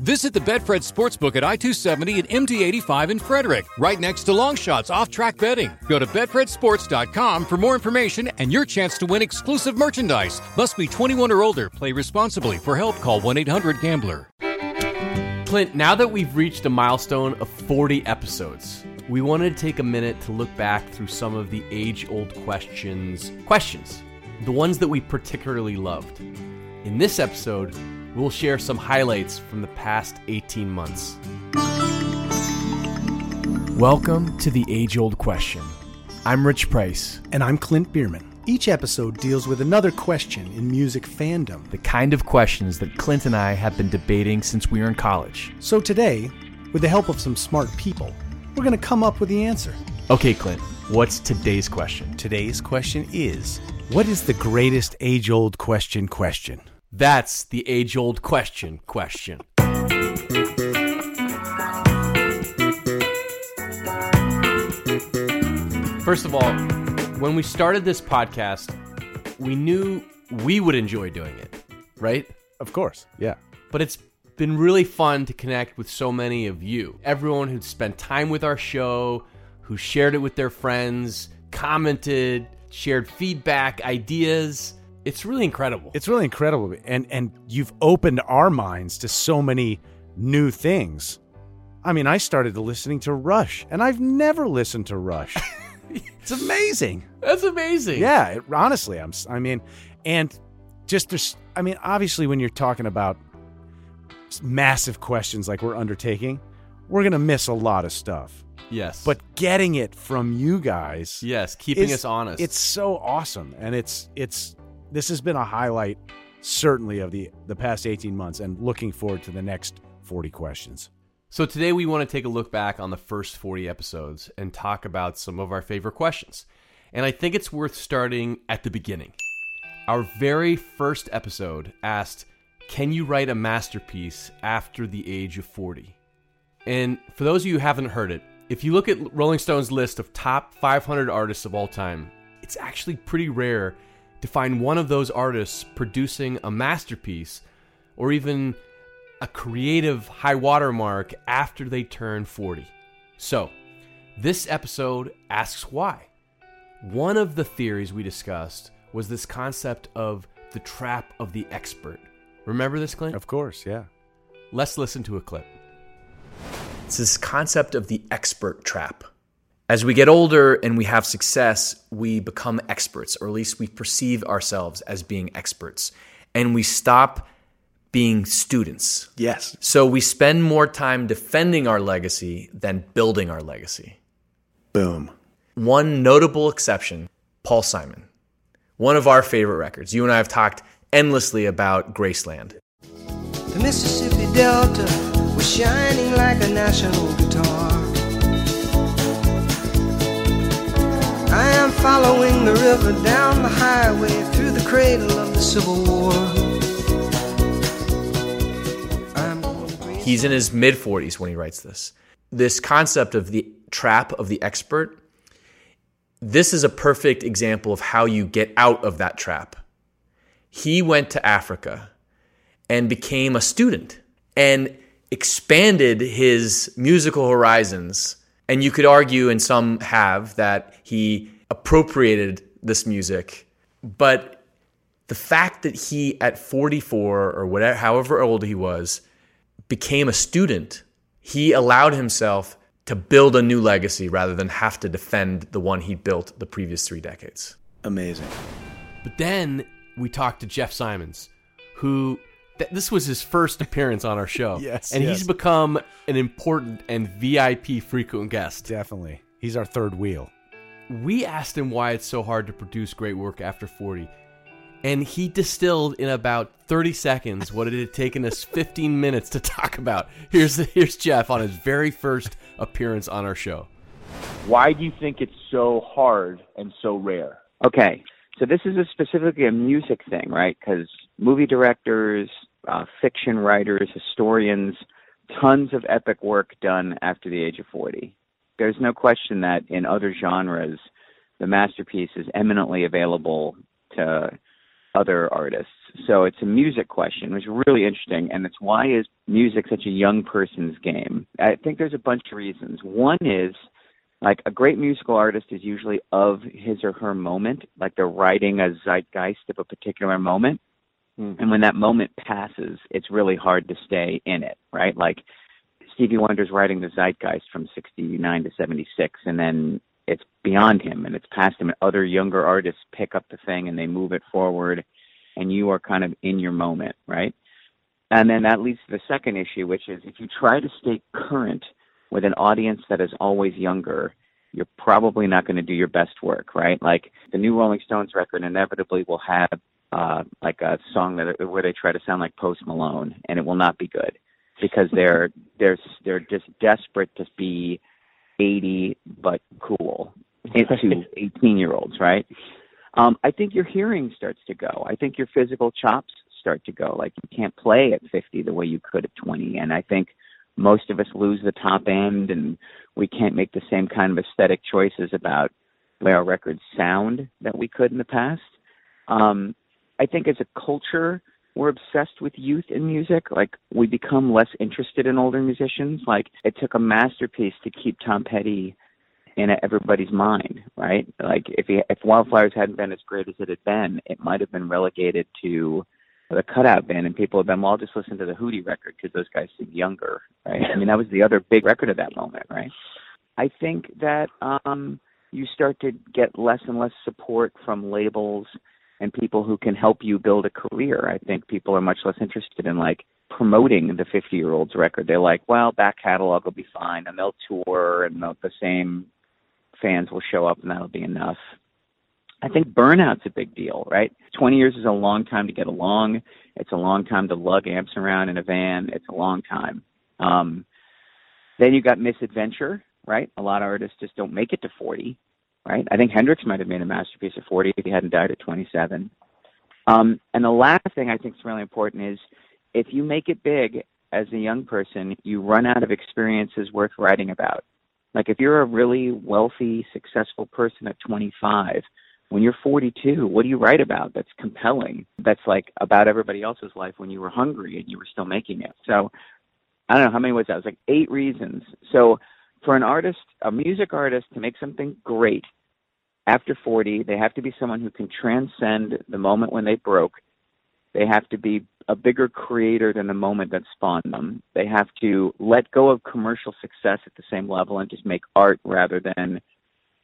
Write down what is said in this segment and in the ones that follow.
Visit the Betfred Sportsbook at I 270 and MD 85 in Frederick, right next to Longshots off track betting. Go to BetfredSports.com for more information and your chance to win exclusive merchandise. Must be 21 or older. Play responsibly. For help, call 1 800 Gambler. Clint, now that we've reached a milestone of 40 episodes, we wanted to take a minute to look back through some of the age old questions. Questions. The ones that we particularly loved. In this episode, we'll share some highlights from the past 18 months. Welcome to the age old question. I'm Rich Price. And I'm Clint Bierman. Each episode deals with another question in music fandom. The kind of questions that Clint and I have been debating since we were in college. So today, with the help of some smart people, we're going to come up with the answer. Okay, Clint, what's today's question? Today's question is What is the greatest age old question question? That's the age old question question. First of all, when we started this podcast, we knew we would enjoy doing it, right? Of course, yeah. But it's been really fun to connect with so many of you. Everyone who'd spent time with our show, who shared it with their friends, commented, shared feedback, ideas. It's really incredible. It's really incredible. And and you've opened our minds to so many new things. I mean, I started listening to Rush, and I've never listened to Rush. it's amazing. That's amazing. Yeah, it, honestly, I'm. I mean, and just there's. I mean, obviously, when you're talking about massive questions like we're undertaking, we're gonna miss a lot of stuff. Yes. But getting it from you guys, yes, keeping is- us honest. It's so awesome, and it's it's. This has been a highlight, certainly of the the past 18 months, and looking forward to the next 40 questions. So today we want to take a look back on the first 40 episodes and talk about some of our favorite questions. And I think it's worth starting at the beginning. Our very first episode asked, "Can you write a masterpiece after the age of 40?" And for those of you who haven't heard it, if you look at Rolling Stone's list of top 500 artists of all time, it's actually pretty rare to find one of those artists producing a masterpiece or even a creative high watermark after they turn 40. So, this episode asks why. One of the theories we discussed was this concept of the trap of the expert. Remember this, Clint? Of course, yeah. Let's listen to a clip. It's this concept of the expert trap. As we get older and we have success, we become experts, or at least we perceive ourselves as being experts, and we stop being students. Yes. So we spend more time defending our legacy than building our legacy. Boom. One notable exception Paul Simon. One of our favorite records. You and I have talked endlessly about Graceland. The Mississippi Delta was shining like a national guitar. I am following the river down the highway through the cradle of the Civil War. He's in his mid 40s when he writes this. This concept of the trap of the expert, this is a perfect example of how you get out of that trap. He went to Africa and became a student and expanded his musical horizons. And you could argue, and some have, that he appropriated this music. But the fact that he, at 44 or whatever, however old he was, became a student, he allowed himself to build a new legacy rather than have to defend the one he built the previous three decades. Amazing. But then we talked to Jeff Simons, who th- this was his first appearance on our show. Yes, and yes. he's become an important and VIP frequent guest. Definitely. He's our third wheel. We asked him why it's so hard to produce great work after 40. And he distilled in about 30 seconds what it had taken us 15 minutes to talk about. Here's here's Jeff on his very first appearance on our show. Why do you think it's so hard and so rare? Okay, so this is a specifically a music thing, right? Because movie directors, uh, fiction writers, historians, tons of epic work done after the age of 40. There's no question that in other genres, the masterpiece is eminently available to other artists. So it's a music question, which is really interesting, and it's why is music such a young person's game? I think there's a bunch of reasons. One is like a great musical artist is usually of his or her moment, like they're writing a zeitgeist of a particular moment. Mm-hmm. And when that moment passes, it's really hard to stay in it, right? Like Stevie Wonder's writing the zeitgeist from 69 to 76, and then it's beyond him and it's past him. And other younger artists pick up the thing and they move it forward, and you are kind of in your moment, right? And then that leads to the second issue, which is if you try to stay current with an audience that is always younger, you're probably not going to do your best work, right? Like the new Rolling Stones record inevitably will have uh, like a song that where they try to sound like Post Malone, and it will not be good because they're they're they're just desperate to be 80 but cool to 18 year olds, right? Um, I think your hearing starts to go. I think your physical chops start to go. Like you can't play at 50 the way you could at 20, and I think most of us lose the top end, and we can't make the same kind of aesthetic choices about way our records sound that we could in the past. Um, I think as a culture, we're obsessed with youth in music. Like we become less interested in older musicians. Like it took a masterpiece to keep Tom Petty in everybody's mind, right? Like if he, if Wildflowers hadn't been as great as it had been, it might have been relegated to the cutout band, and people have been, well, I'll just listen to the Hootie record because those guys seem younger, right? I mean, that was the other big record of that moment, right? I think that um, you start to get less and less support from labels and people who can help you build a career. I think people are much less interested in like promoting the 50 year old's record. They're like, well, back catalog will be fine, and they'll tour, and they'll, the same fans will show up, and that'll be enough. I think burnout's a big deal, right? 20 years is a long time to get along. It's a long time to lug amps around in a van. It's a long time. Um, then you got misadventure, right? A lot of artists just don't make it to 40, right? I think Hendrix might have made a masterpiece at 40 if he hadn't died at 27. Um, and the last thing I think is really important is if you make it big as a young person, you run out of experiences worth writing about. Like if you're a really wealthy, successful person at 25, when you're 42, what do you write about that's compelling? That's like about everybody else's life when you were hungry and you were still making it. So I don't know how many was that. It was like eight reasons. So for an artist, a music artist, to make something great after 40, they have to be someone who can transcend the moment when they broke. They have to be a bigger creator than the moment that spawned them. They have to let go of commercial success at the same level and just make art rather than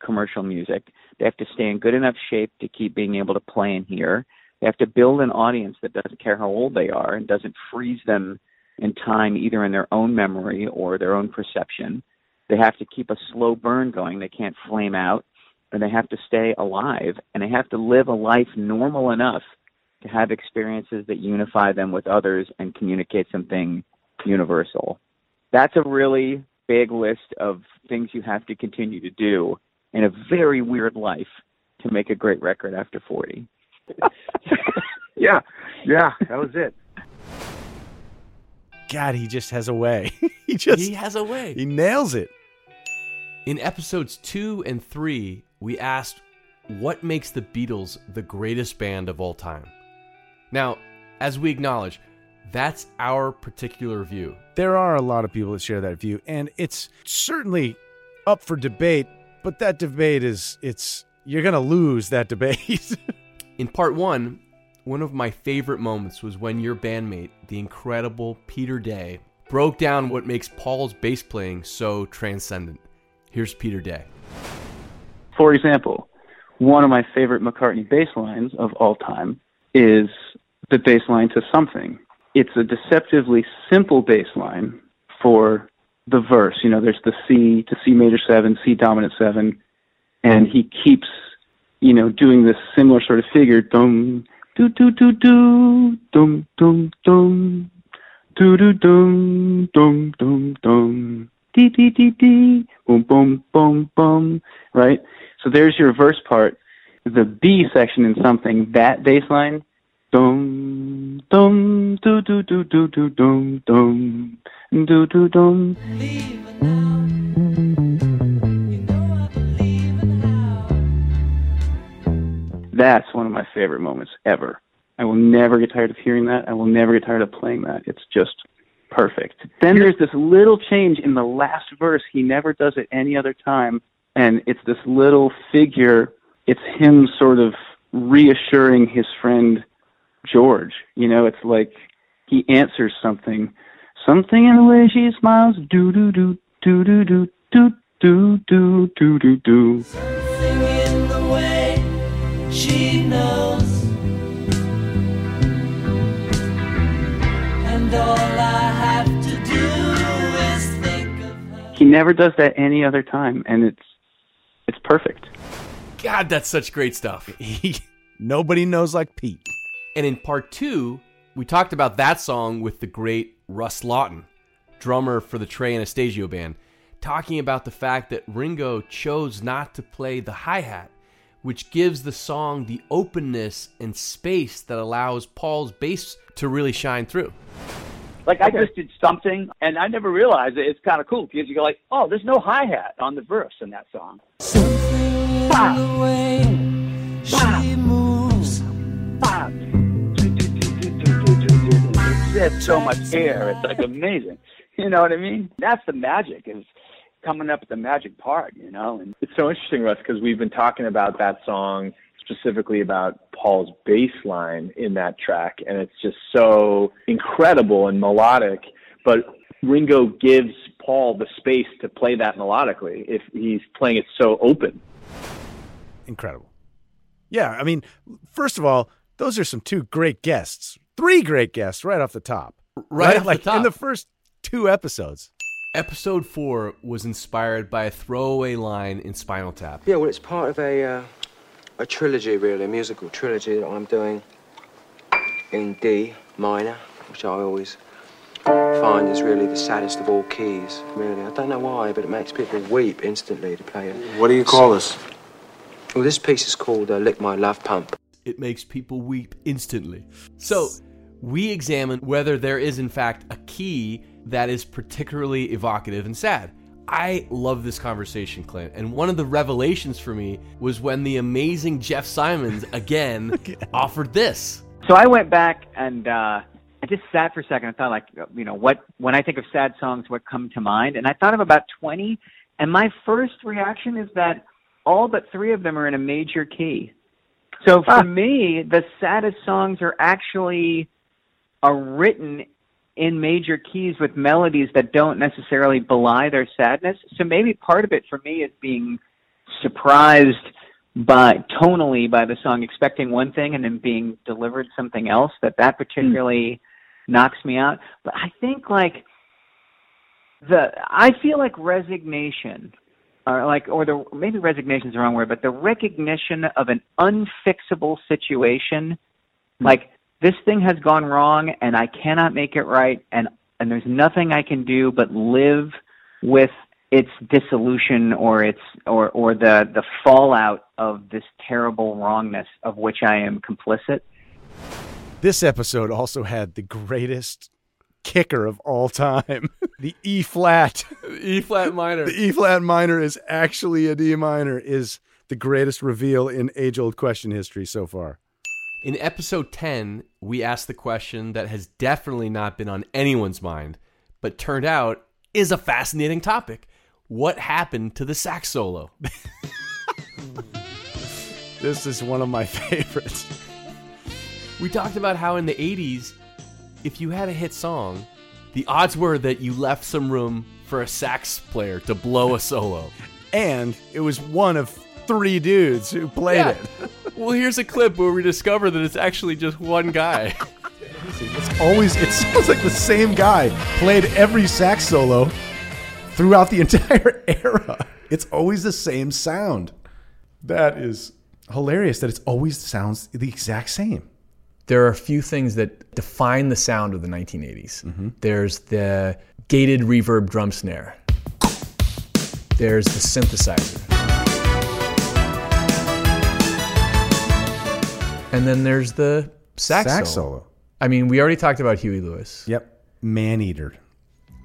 commercial music. They have to stay in good enough shape to keep being able to play and hear. They have to build an audience that doesn't care how old they are and doesn't freeze them in time, either in their own memory or their own perception. They have to keep a slow burn going. They can't flame out. And they have to stay alive. And they have to live a life normal enough to have experiences that unify them with others and communicate something universal. That's a really big list of things you have to continue to do in a very weird life to make a great record after 40. Yeah, yeah, that was it. God, he just has a way. he just He has a way. he nails it. In episodes two and three, we asked what makes the Beatles the greatest band of all time. Now, as we acknowledge, that's our particular view. There are a lot of people that share that view, and it's certainly up for debate. But that debate is it's you're gonna lose that debate. In part one, one of my favorite moments was when your bandmate, the incredible Peter Day, broke down what makes Paul's bass playing so transcendent. Here's Peter Day. For example, one of my favorite McCartney bass lines of all time is the bass line to Something. it's a deceptively simple bass line for the verse. You know, there's the C to C major seven, C dominant seven, and he keeps, you know, doing this similar sort of figure. Dum, do do do do, dum dum dum, do do dum dum dum dum, dee dee dee dee, boom boom boom boom. Right. So there's your verse part. The B section in something that bass line dum dum do do do do do dum dum do do dum. That's one of my favorite moments ever. I will never get tired of hearing that. I will never get tired of playing that. It's just perfect. Then there's this little change in the last verse. He never does it any other time. And it's this little figure. It's him sort of reassuring his friend George. You know, it's like he answers something. Something in the way she smiles. Do do do do do do do do do do do do. in the way she knows. And all never does that any other time, and it's it's perfect. God, that's such great stuff. Nobody knows like Pete. And in part two, we talked about that song with the great Russ Lawton, drummer for the Trey Anastasio band, talking about the fact that Ringo chose not to play the hi hat, which gives the song the openness and space that allows Paul's bass to really shine through. Like I just did something, and I never realized it. It's kind of cool because you go like, oh, there's no hi hat on the verse in that song. the way she moves. It's so much air. It's like amazing. You know what I mean? That's the magic is coming up with the magic part. You know, and It's so interesting, Russ, because we've been talking about that song specifically about Paul's bass line in that track, and it's just so incredible and melodic. But Ringo gives Paul the space to play that melodically if he's playing it so open. Incredible. Yeah, I mean, first of all, those are some two great guests. Three great guests right off the top. Right off the like top. in the first two episodes. Episode four was inspired by a throwaway line in Spinal Tap. Yeah, well, it's part of a uh, a trilogy, really, a musical trilogy that I'm doing in D minor, which I always find is really the saddest of all keys. Really, I don't know why, but it makes people weep instantly to play it. What do you call this? Well, this piece is called uh, "Lick My Love Pump." It makes people weep instantly. So, we examine whether there is, in fact, a key that is particularly evocative and sad. I love this conversation, Clint. And one of the revelations for me was when the amazing Jeff Simons again offered this. So I went back and uh, I just sat for a second. I thought, like, you know, what when I think of sad songs, what come to mind? And I thought of about twenty. And my first reaction is that all but three of them are in a major key. So for me, the saddest songs are actually are written in major keys with melodies that don't necessarily belie their sadness. So maybe part of it for me is being surprised by tonally by the song, expecting one thing and then being delivered something else. That that particularly hmm. knocks me out. But I think like the I feel like resignation or like or the maybe resignation is the wrong word, but the recognition of an unfixable situation, hmm. like this thing has gone wrong and I cannot make it right and and there's nothing I can do but live with its dissolution or its or or the the fallout of this terrible wrongness of which I am complicit. This episode also had the greatest kicker of all time the E flat. E flat minor. The E flat minor is actually a D minor, is the greatest reveal in age old question history so far. In episode 10, we asked the question that has definitely not been on anyone's mind, but turned out is a fascinating topic. What happened to the sax solo? This is one of my favorites. We talked about how in the 80s, if you had a hit song, the odds were that you left some room for a sax player to blow a solo. And it was one of three dudes who played Yeah. it. Well, here's a clip where we discover that it's actually just one guy. It's always it sounds like the same guy played every sax solo throughout the entire era. It's always the same sound. That is hilarious that it's always sounds the exact same. There are a few things that define the sound of the 1980s. Mm-hmm. There's the gated reverb drum snare. There's the synthesizer. And then there's the sax, Sax solo. solo. I mean, we already talked about Huey Lewis. Yep. Man Eater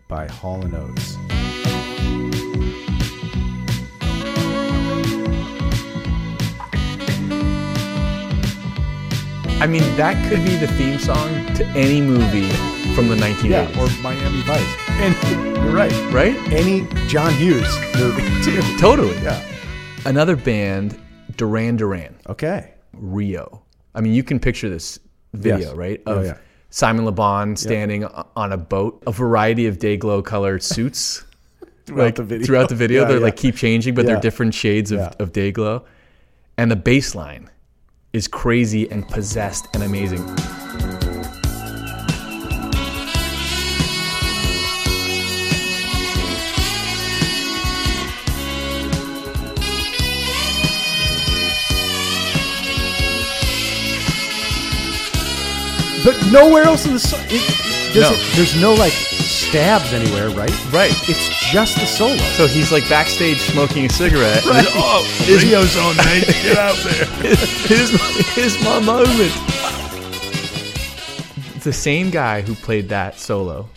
by Hall and Oates. I mean, that could be the theme song to any movie from the 1980s. Yeah, or Miami Vice. And you're right. right? Any John Hughes movie too. Totally. Yeah. Another band, Duran Duran. Okay. Rio. I mean, you can picture this video, Yes. right? Oh, Of yeah. Simon Le Bon standing o- on a boat, a variety of day glow colored suits. Throughout like, the video. Throughout the video, Yeah, they yeah. like keep changing, but Yeah. they're different shades of, Yeah. of day glow. And the bass line is crazy and possessed and amazing. But nowhere else in the song. It, it No. doesn't, There's no like stabs anywhere, right? Right. It's just the solo. So he's like backstage smoking a cigarette. Right. Oh, Radio's on, mate. Get out there. here's, my, here's my moment. The same guy who played that solo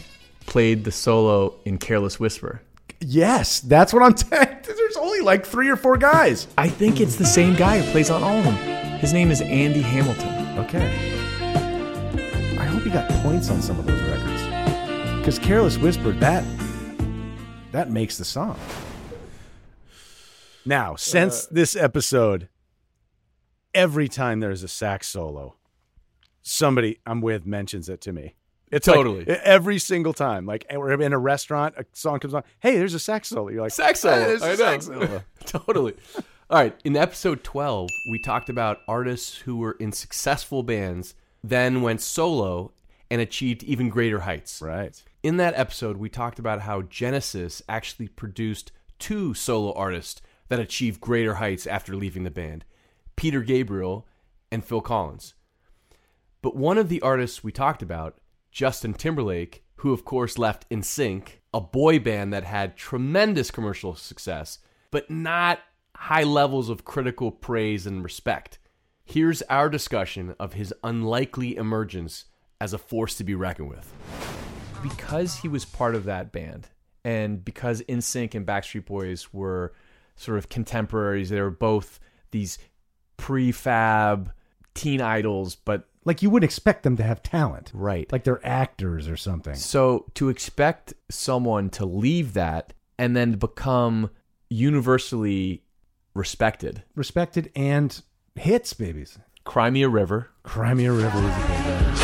played the solo in Careless Whisper. Yes, that's what I'm saying. There's only like three or four guys. I think it's the same guy who plays on all of them. His name is Andy Hamilton. Okay. I hope he got points on some of those records. Because Careless Whisper, that that makes the song. Now, since uh, this episode, every time there's a sax solo, somebody I'm with mentions it to me. It's like Totally. every single time. Like eh, we're in a restaurant, a song comes on. Hey, there's a sax solo. You're like Sax solo. I know. sax solo." totally. All right. In episode 12, we talked about artists who were in successful bands, then went solo and achieved even greater heights. Right. In that episode, we talked about how Genesis actually produced two solo artists that achieved greater heights after leaving the band Peter Gabriel and Phil Collins. But one of the artists we talked about, Justin Timberlake, who of course left NSYNC, a boy band that had tremendous commercial success, but not high levels of critical praise and respect. Here's our discussion of his unlikely emergence as a force to be reckoned with. Because he was part of that band, and because NSYNC and Backstreet Boys were sort of contemporaries, they were both these prefab teen idols, but Like you wouldn't expect them to have talent. right. Like they're actors or something. So to expect someone to leave that and then become universally respected, Respected and hits, babies. Cry Me a River, Cry Me a River is a big one.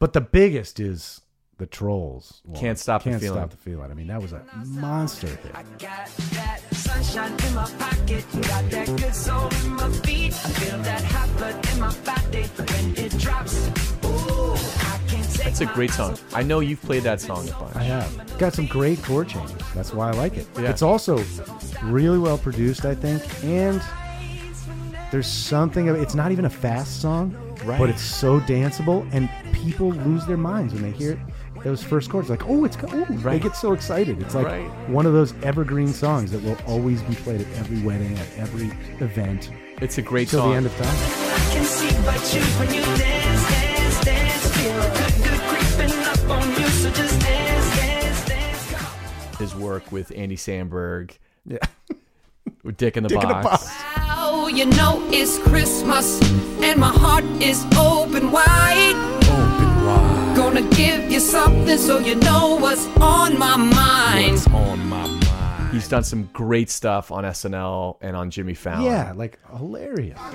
But the biggest is the Trolls. one. Can't Stop the Can't Feeling. Stop the Feeling. I mean, that was a monster hit. Got that sunshine in my pocket, got that good soul in my feet. I feel that hot blood in my body when it drops. Ooh, I can't take That's a great song. I know you've played that song a bunch. I have. Got some great chord changes. That's why I like it. Yeah. It's also really well produced, I think. And there's something of it's not even a fast song, Right. but it's so danceable and people lose their minds when they hear it. Those first chords, like, oh, it's go- ooh, they get so excited. It's like Right. one of those evergreen songs that will always be played at every wedding, at every event, It's a great till song. the end of time. I can see but you when you dance, dance, dance. Feel good, good creeping up on you, so just dance, dance, dance. Come His work with Andy Samberg, Yeah. with Dick in the Dick in the Box. Box. Oh, you know it's Christmas and my heart is open wide. Open wide. Gonna give you something so you know what's on my mind. What's on my mind? He's done some great stuff on SNL and on Jimmy Fallon. Yeah, like hilarious. on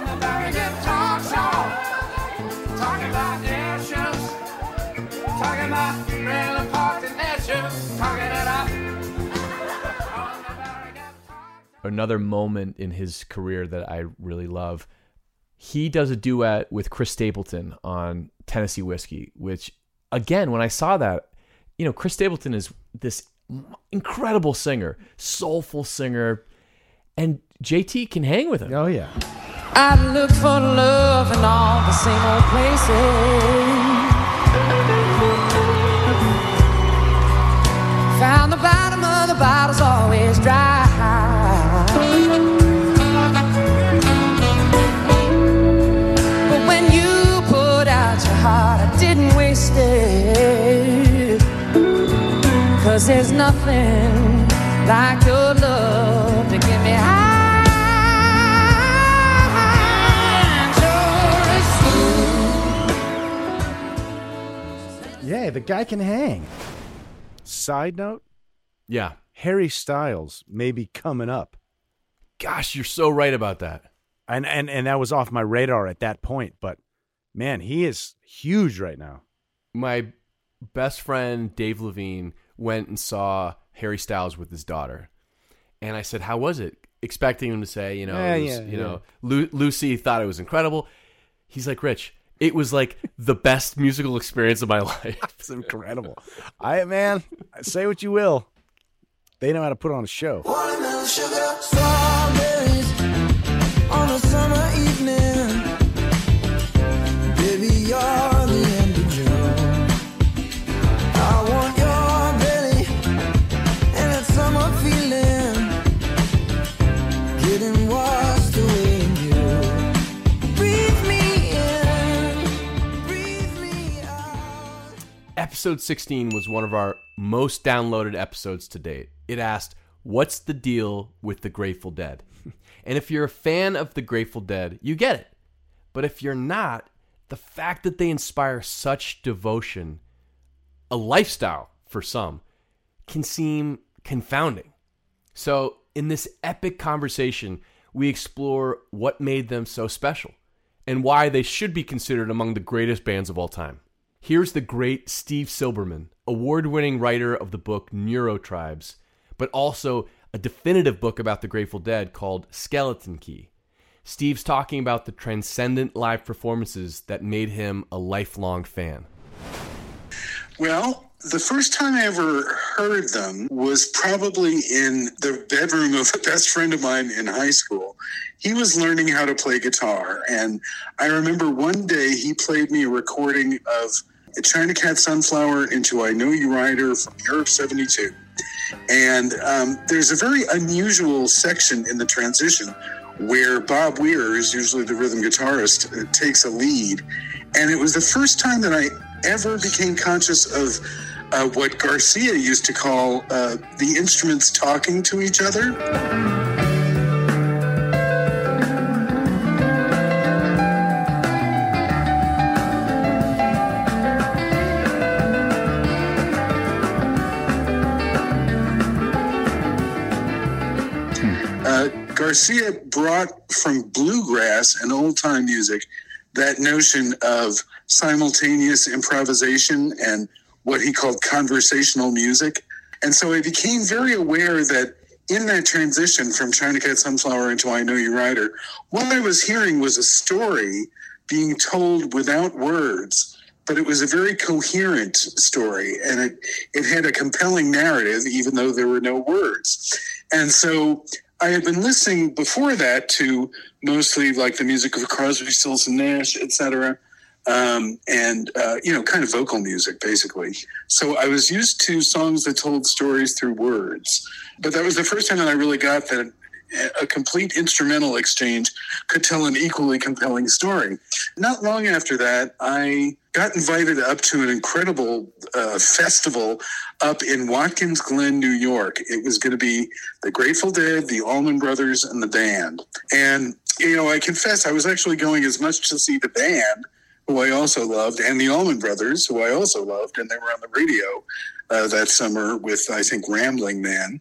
the very good talk show. Talking about issues. Talking about real important issues. Talking it up. Another moment in his career that I really love. He does a duet with Chris Stapleton on Tennessee Whiskey, which again, when I saw that, you know, Chris Stapleton is this incredible singer, soulful singer, and JT can hang with him. Oh yeah. I look for love in all the same old places. Found the bottom of the bottle's always dry. Cause there's nothing like your love to get me high. Yeah, the guy can hang. Side note, Yeah. Harry Styles may be coming up. Gosh, you're so right about that. And and and that was off my radar at that point, but man, he is huge right now. My best friend Dave Levine went and saw Harry Styles with his daughter, and I said, "How was it?" Expecting him to say, you know, Yeah, was- yeah, you yeah. know, Lu- Lucy thought it was incredible. He's like, "Rich, it was like the best musical experience of my life." It's incredible. I man, say what you will. They know how to put on a show. Episode 16 was one of our most downloaded episodes to date. It asked, What's the deal with the Grateful Dead? and if you're a fan of the Grateful Dead, you get it. But if you're not, the fact that they inspire such devotion, a lifestyle for some, can seem confounding. So, in this epic conversation, we explore what made them so special and why they should be considered among the greatest bands of all time. Here's the great Steve Silberman, award winning writer of the book Neurotribes, but also a definitive book about the Grateful Dead called Skeleton Key. Steve's talking about the transcendent live performances that made him a lifelong fan. Well, the first time I ever heard them was probably in the bedroom of a best friend of mine in high school. He was learning how to play guitar, and I remember one day he played me a recording of China Cat Sunflower into I Know You Rider from Europe 72. And um, there's a very unusual section in the transition where Bob Weir, who's usually the rhythm guitarist, uh, takes a lead. And it was the first time that I ever became conscious of uh, what Garcia used to call uh, the instruments talking to each other. Garcia brought from bluegrass and old time music that notion of simultaneous improvisation and what he called conversational music. And so I became very aware that in that transition from China Cat Sunflower into I Know You Rider, what I was hearing was a story being told without words, but it was a very coherent story and it, it had a compelling narrative, even though there were no words. And so I had been listening before that to mostly like the music of Crosby, Stills and Nash, etc., um, and uh, you know, kind of vocal music, basically. So I was used to songs that told stories through words, but that was the first time that I really got that a complete instrumental exchange could tell an equally compelling story. Not long after that, I got invited up to an incredible uh, festival up in Watkins Glen, New York. It was going to be the Grateful Dead, the Allman Brothers, and the band. And, you know, I confess I was actually going as much to see the band, who I also loved, and the Allman Brothers, who I also loved, and they were on the radio uh, that summer with, I think, Rambling Man.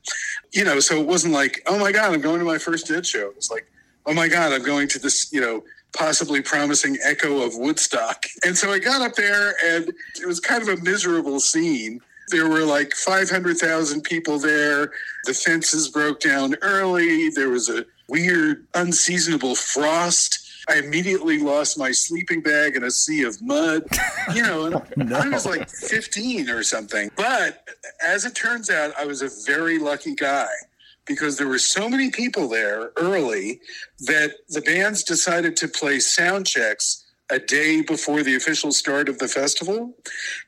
You know, so it wasn't like, oh my God, I'm going to my first Dead show. It was like, oh my God, I'm going to this, you know, possibly promising echo of Woodstock. And so I got up there, and it was kind of a miserable scene There were like 500,000 people there. The fences broke down early. There was a weird, unseasonable frost. I immediately lost my sleeping bag in a sea of mud. You know, and oh, I was like 15 or something. But as it turns out, I was a very lucky guy because there were so many people there early that the bands decided to play sound checks a day before the official start of the festival.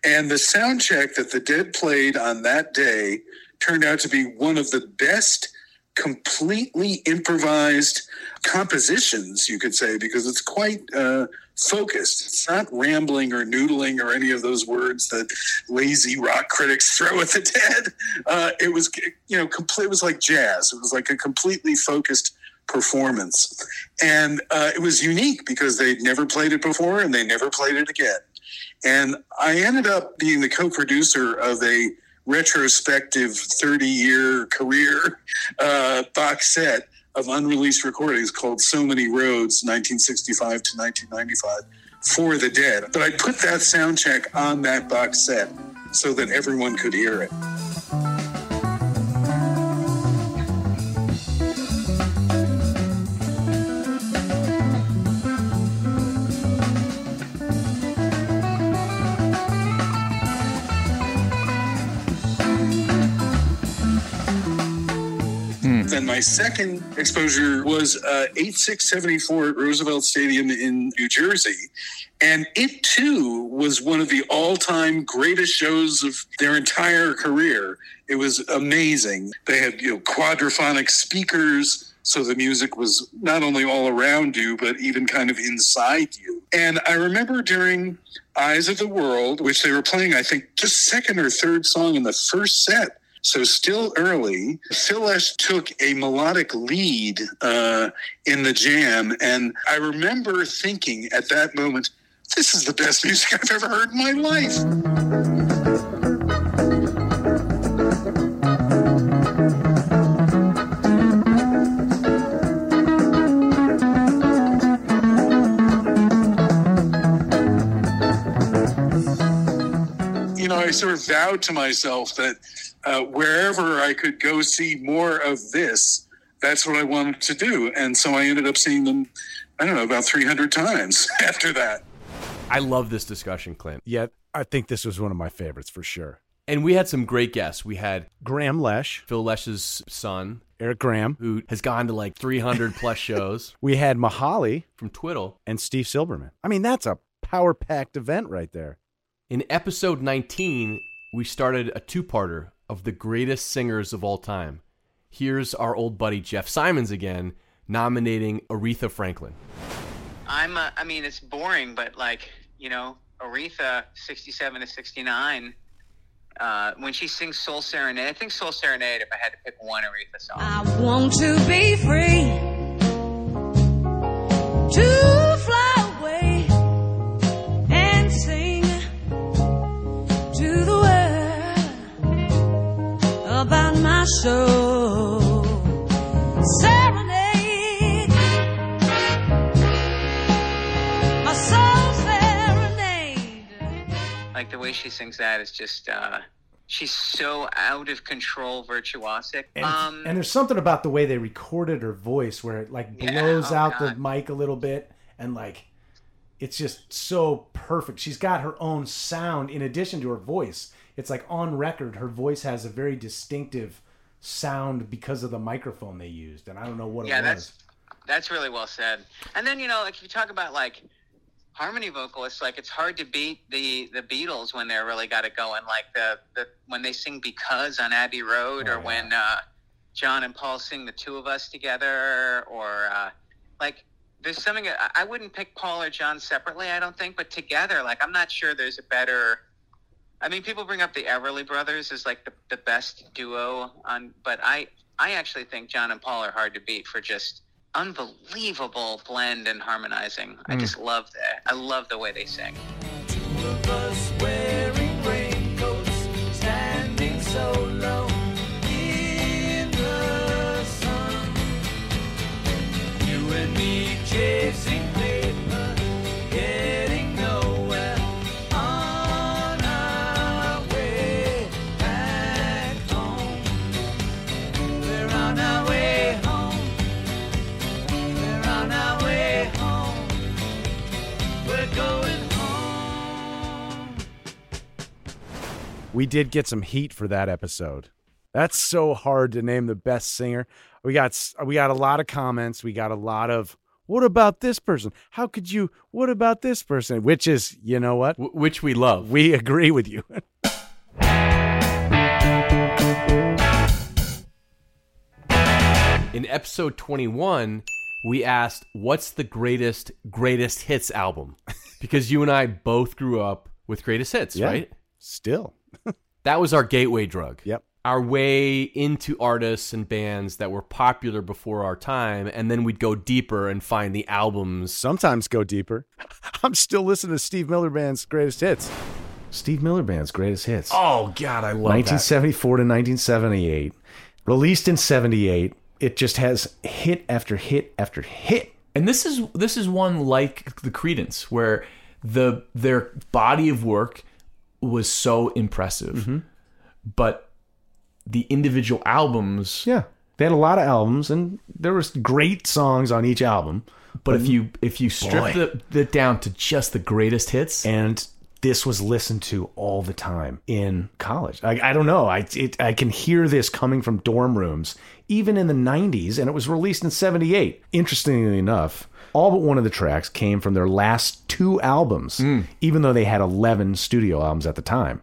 And the sound check that the Dead played on that day turned out to be one of the best completely improvised compositions, you could say, because it's quite uh, focused. It's not rambling or noodling or any of those words that lazy rock critics throw at the dead. Uh, it was, you know, complete. It was like jazz. It was like a completely focused performance, and uh, it was unique because they'd never played it before and they never played it again. And I ended up being the co-producer of a retrospective 30 year career uh, box set of unreleased recordings called So Many Roads, 1965 to 1995, for the dead. But I put that sound check on that box set so that everyone could hear it. My second exposure was uh, 8674 at Roosevelt Stadium in New Jersey. And it too was one of the all time greatest shows of their entire career. It was amazing. They had you know, quadraphonic speakers. So the music was not only all around you, but even kind of inside you. And I remember during Eyes of the World, which they were playing, I think, just second or third song in the first set. So still early, Phil Lesh took a melodic lead uh, in the jam, and I remember thinking at that moment, "This is the best music I've ever heard in my life." You know, I sort of vowed to myself that uh, wherever I could go see more of this, that's what I wanted to do. And so I ended up seeing them, I don't know, about 300 times after that. I love this discussion, Clint. Yeah, I think this was one of my favorites for sure. And we had some great guests. We had Graham Lesh, Phil Lesh's son, Eric Graham, who has gone to like 300 plus shows. We had Mihali from Twiddle and Steve Silberman. I mean, that's a power packed event right there. In episode 19, we started a two parter of the greatest singers of all time. Here's our old buddy Jeff Simons again, nominating Aretha Franklin. I'm, uh, I mean, it's boring, but like, you know, Aretha, 67 to 69, uh, when she sings Soul Serenade, I think Soul Serenade, if I had to pick one Aretha song. I want to be free to soul. Serenade, my soul serenade. Like the way she sings that is just, uh, she's so out of control, virtuosic. And, um, and there's something about the way they recorded her voice where it like Yeah, blows oh out the mic a little bit and like it's just so perfect. She's got her own sound in addition to her voice. It's like on record, her voice has a very distinctive sound because of the microphone they used, and I don't know what yeah, it was. Yeah, that's that's really well said. And then you know, like if you talk about like harmony vocalists, like it's hard to beat the the Beatles when they're really got it going. Like the the when they sing "Because" on Abbey Road, or when uh, John and Paul sing "The Two of Us" together, or uh, like there's something I wouldn't pick Paul or John separately. I don't think, but together, like I'm not sure there's a better. I mean, people bring up the Everly Brothers as like the, the best duo on, but I I actually think John and Paul are hard to beat for just unbelievable blend and harmonizing. I Mm. just love that. I love the way they sing. We did get some heat for that episode. That's so hard to name the best singer. We got we got a lot of comments. We got a lot of what about this person? How could you? What about this person? Which is, you know what? which we love. We agree with you. In episode 21, we asked, What's the greatest, greatest hits album? Because you and I both grew up with greatest hits, Yeah. right? Still. That was our gateway drug. Yep. Our way into artists and bands that were popular before our time, and then we'd go deeper and find the albums. Sometimes go deeper. I'm still listening to Steve Miller Band's greatest hits. Steve Miller Band's greatest hits. Oh God, I love 1974 to 1978. Released in 78. It just has hit after hit after hit. And this is this is one like the Creedence, where the their body of work was so impressive, Mm-hmm. but the individual albums. Yeah, they had a lot of albums, and there was great songs on each album. But if you if you strip the, the down to just the greatest hits, and this was listened to all the time in college. I, I don't know. I it, I can hear this coming from dorm rooms, even in the '90s, and it was released in '78. Interestingly enough, all but one of the tracks came from their last two albums, hmm. even though they had 11 studio albums at the time.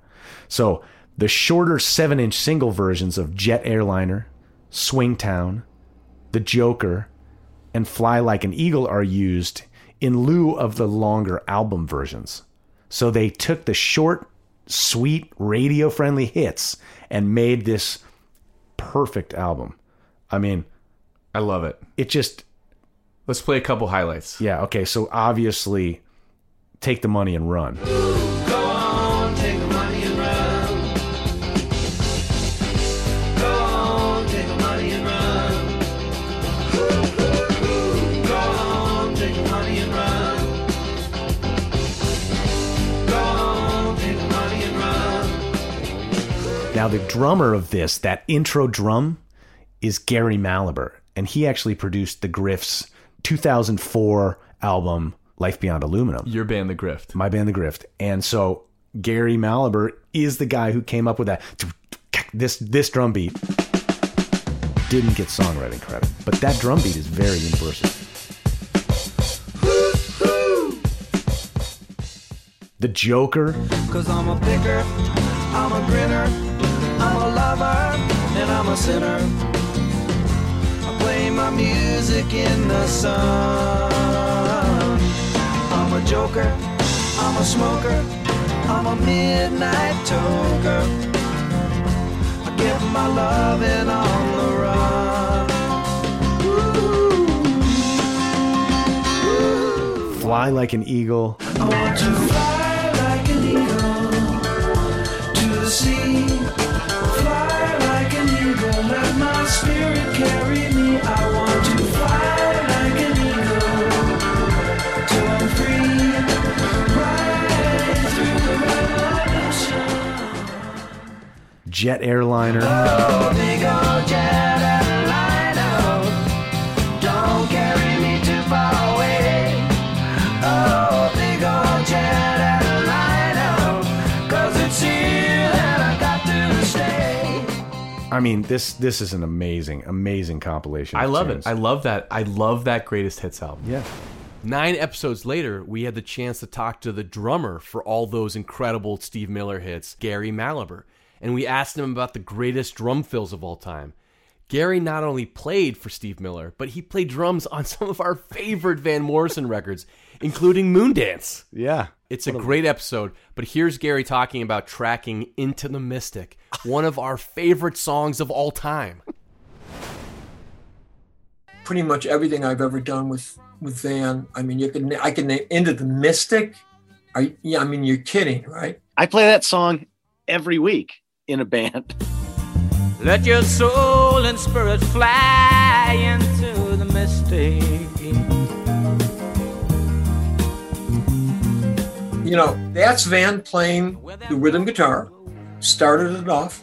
So the shorter seven-inch single versions of Jet Airliner, Swingtown, The Joker, and Fly Like an Eagle are used in lieu of the longer album versions. So they took the short, sweet, radio friendly hits and made this perfect album. I mean, I love it. It just. Let's play a couple highlights. Yeah, okay. So obviously, Take the Money and Run. Now, the drummer of this, that intro drum, is Gary Mallaber, and he actually produced the Grift's 2004 album Life Beyond Aluminum. Your band, The Grift. My band, The Grift, and so Gary Mallaber is the guy who came up with that. This this drum beat didn't get songwriting credit, but that drum beat is very universal. The Joker, Cause I'm a picker, I'm a grinner, I'm a lover, and I'm a sinner. My music in the sun. I'm a joker, I'm a smoker, I'm a midnight toker. I get my loving on the run. Fly Like an Eagle, I want to fly like an eagle to the sea. Jet Airliner. Oh, big old jet airliner, don't carry me too far away. Oh, jet airliner, 'cause it's here that I got to stay. I mean, this this is an amazing, amazing compilation. I love tunes. it. I love that. I love that greatest hits album. Yeah. Nine episodes later, we had the chance to talk to the drummer for all those incredible Steve Miller hits, Gary Mallaber, and we asked him about the greatest drum fills of all time. Gary not only played for Steve Miller, but he played drums on some of our favorite Van Morrison records, including Moondance. Yeah. It's a great episode, but here's Gary talking about tracking Into the Mystic, one of our favorite songs of all time. pretty much everything I've ever done with with Van. I mean, you can I can name into the Mystic. Are yeah, I mean, you're kidding, right? I play that song every week in a band. Let your soul and spirit fly into the mystic. You know, that's Van playing the rhythm guitar, started it off,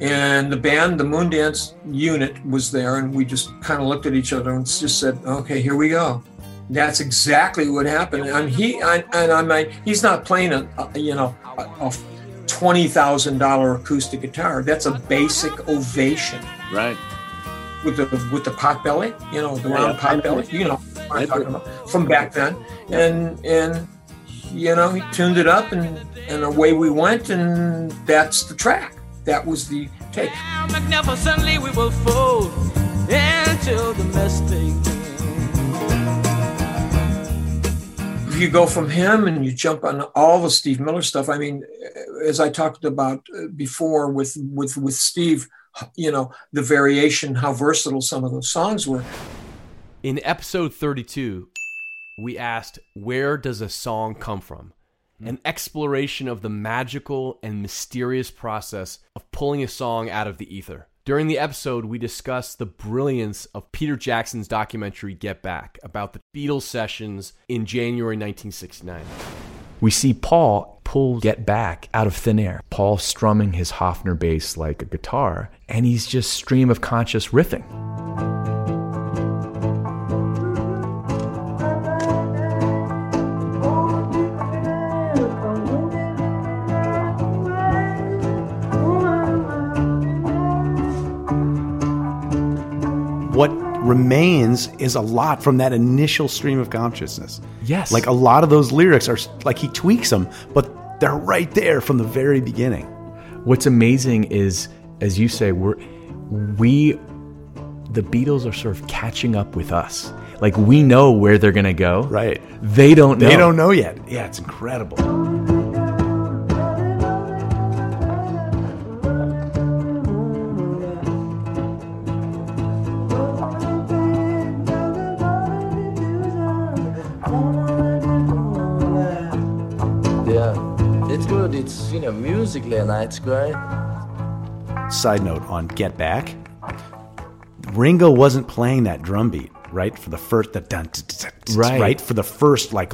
and the band, the Moondance unit, was there, and we just kind of looked at each other and just said, "Okay, here we go." That's exactly what happened. And he, I, and I mean, he's not playing a, a you know, a, a twenty thousand dollar acoustic guitar. That's a basic ovation. Right. With the with the pot belly, you know, the round yeah. pot belly, you know, what I'm talking about from back then, and and you know, he tuned it up, and and away we went, and that's the track. That was the take. Magnificently we will fold into the mistake. You go from him and you jump on all the Steve Miller stuff, I mean, as I talked about uh, before with with with Steve, you know, the variation, how versatile some of those songs were. In episode 32, we asked, Where does a song come from? An exploration of the magical and mysterious process of pulling a song out of the ether. During the episode, we discussed the brilliance of Peter Jackson's documentary Get Back about the Beatles sessions in January 1969. We see Paul pull Get Back out of thin air. Paul strumming his Hofner bass like a guitar, and he's just stream of conscious riffing. Remains is a lot from that initial stream of consciousness. Yes. Like a lot of those lyrics are like he tweaks them, but they're right there from the very beginning. What's amazing is, as you say, we're we the Beatles are sort of catching up with us. Like we know where they're gonna go. Right. They don't know. They don't know yet. Yeah, it's incredible. You know musically and. Side note on Get Back, Ringo wasn't playing that drum beat, right? For the first, the dun, dun, dun, dun, dun, Right. right? For the first, like,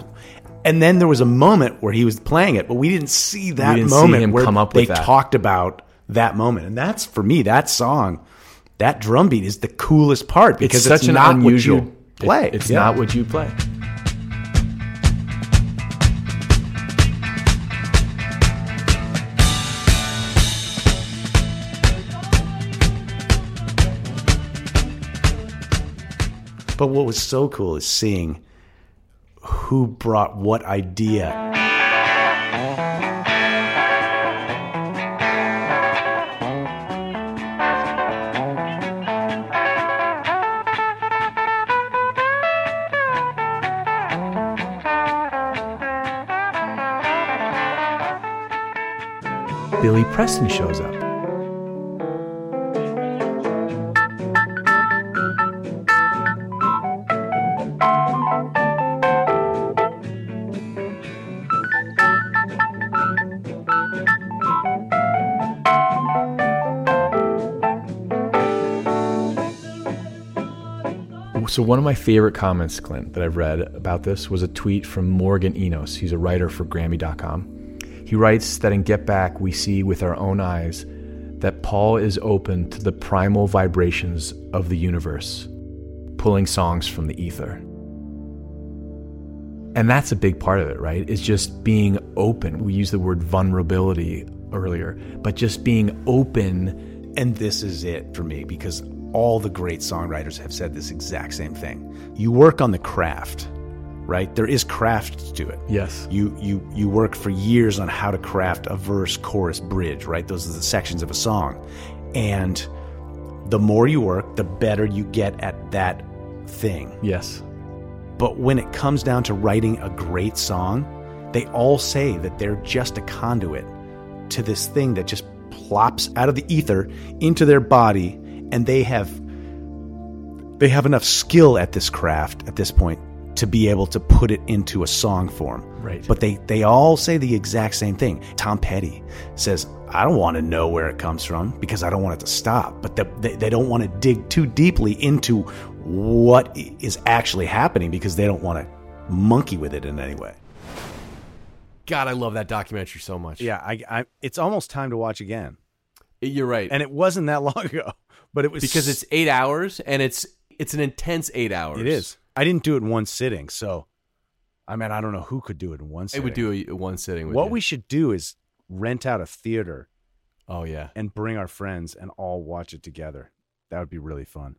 and then there was a moment where he was playing it, but we didn't see that didn't see moment him where come up they with that. talked about that moment. And that's, for me, that song, that drum beat is the coolest part because it's it's, such an not unusual what you play. It- it's Yeah. not what you play. But what was so cool is seeing who brought what idea. Billy Preston shows up. So one of my favorite comments, Clint, that I've read about this was a tweet from Morgan Enos. He's a writer for Grammy.com. He writes that in Get Back, we see with our own eyes that Paul is open to the primal vibrations of the universe, pulling songs from the ether. And that's a big part of it, right? Is just being open. We used the word vulnerability earlier, but just being open. And this is it for me because all the great songwriters have said this exact same thing. You work on the craft, right? There is craft to it. Yes. You you you work for years on how to craft a verse, chorus, bridge, right? Those are the sections of a song. And the more you work, the better you get at that thing. Yes. But when it comes down to writing a great song, they all say that they're just a conduit to this thing that just plops out of the ether into their body and they have they have enough skill at this craft at this point to be able to put it into a song form. Right. But they they all say the exact same thing. Tom Petty says, "I don't want to know where it comes from because I don't want it to stop." But they, they, they don't want to dig too deeply into what is actually happening because they don't want to monkey with it in any way. God, I love that documentary so much. Yeah, I, I it's almost time to watch again. You're right. And it wasn't that long ago, but it was because it's eight hours and it's it's an intense eight hours. It is. I didn't do it in one sitting, so I mean, I don't know who could do it in one sitting. It would do a, one sitting. What you. we should do is rent out a theater Oh yeah. and bring our friends and all watch it together. That would be really fun.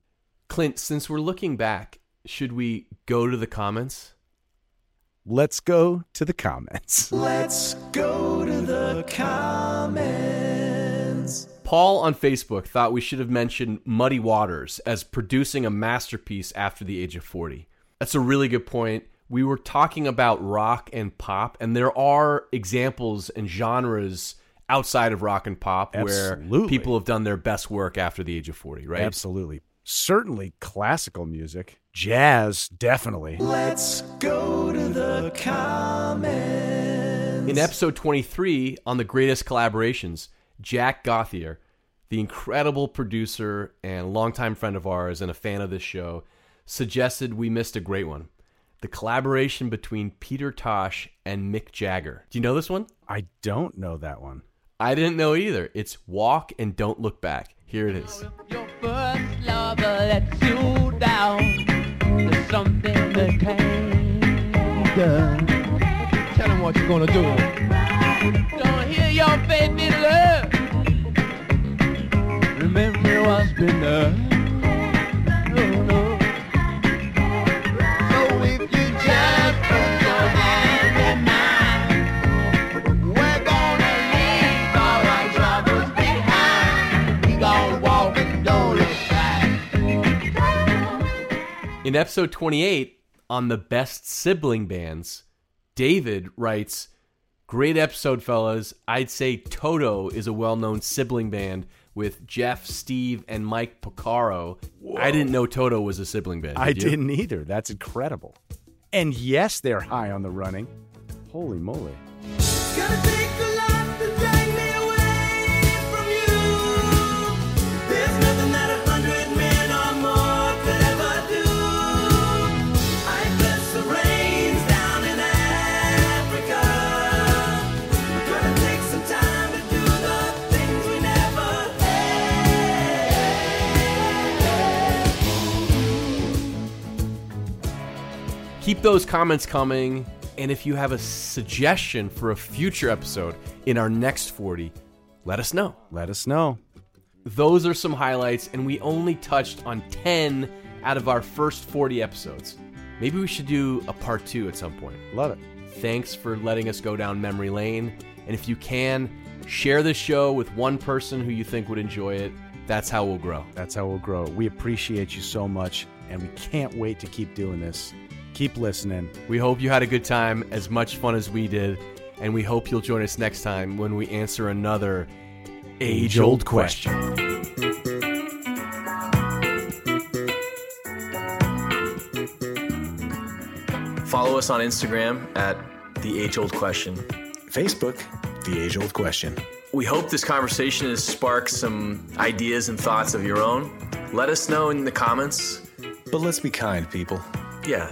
Clint, since we're looking back, should we go to the comments? Let's go to the comments. Let's go to the comments. Paul on Facebook thought we should have mentioned Muddy Waters as producing a masterpiece after the age of 40. That's a really good point. We were talking about rock and pop, and there are examples and genres outside of rock and pop where people have done their best work after the age of 40, right? Absolutely. Certainly classical music. Jazz, definitely. Let's go to the comments. In episode 23 on the greatest collaborations, Jack Gothier, the incredible producer and longtime friend of ours and a fan of this show, suggested we missed a great one. The collaboration between Peter Tosh and Mick Jagger. Do you know this one? I don't know that one. I didn't know either. It's Walk and Don't Look Back. Here it is. First lover lets you down. There's something that can't be done. Tell him what you're gonna do. Episode 28 on the best sibling bands, David writes, Great episode, fellas. I'd say Toto is a well known sibling band with Jeff, Steve, and Mike Porcaro. I didn't know Toto was a sibling band. I Did you? didn't either. That's incredible. And yes, they're high on the running. Holy moly. Keep those comments coming. And if you have a suggestion for a future episode in our next 40, let us know. Let us know. Those are some highlights, and we only touched on 10 out of our first 40 episodes. Maybe we should do a part two at some point. Love it. Thanks for letting us go down memory lane. And if you can, share this show with one person who you think would enjoy it. That's how we'll grow. That's how we'll grow. We appreciate you so much, and we can't wait to keep doing this. Keep listening. We hope you had a good time, as much fun as we did, and we hope you'll join us next time when we answer another age old question. Follow us on Instagram at The Age Old Question. Facebook, The Age Old Question. We hope this conversation has sparked some ideas and thoughts of your own. Let us know in the comments. But let's be kind, people. Yeah,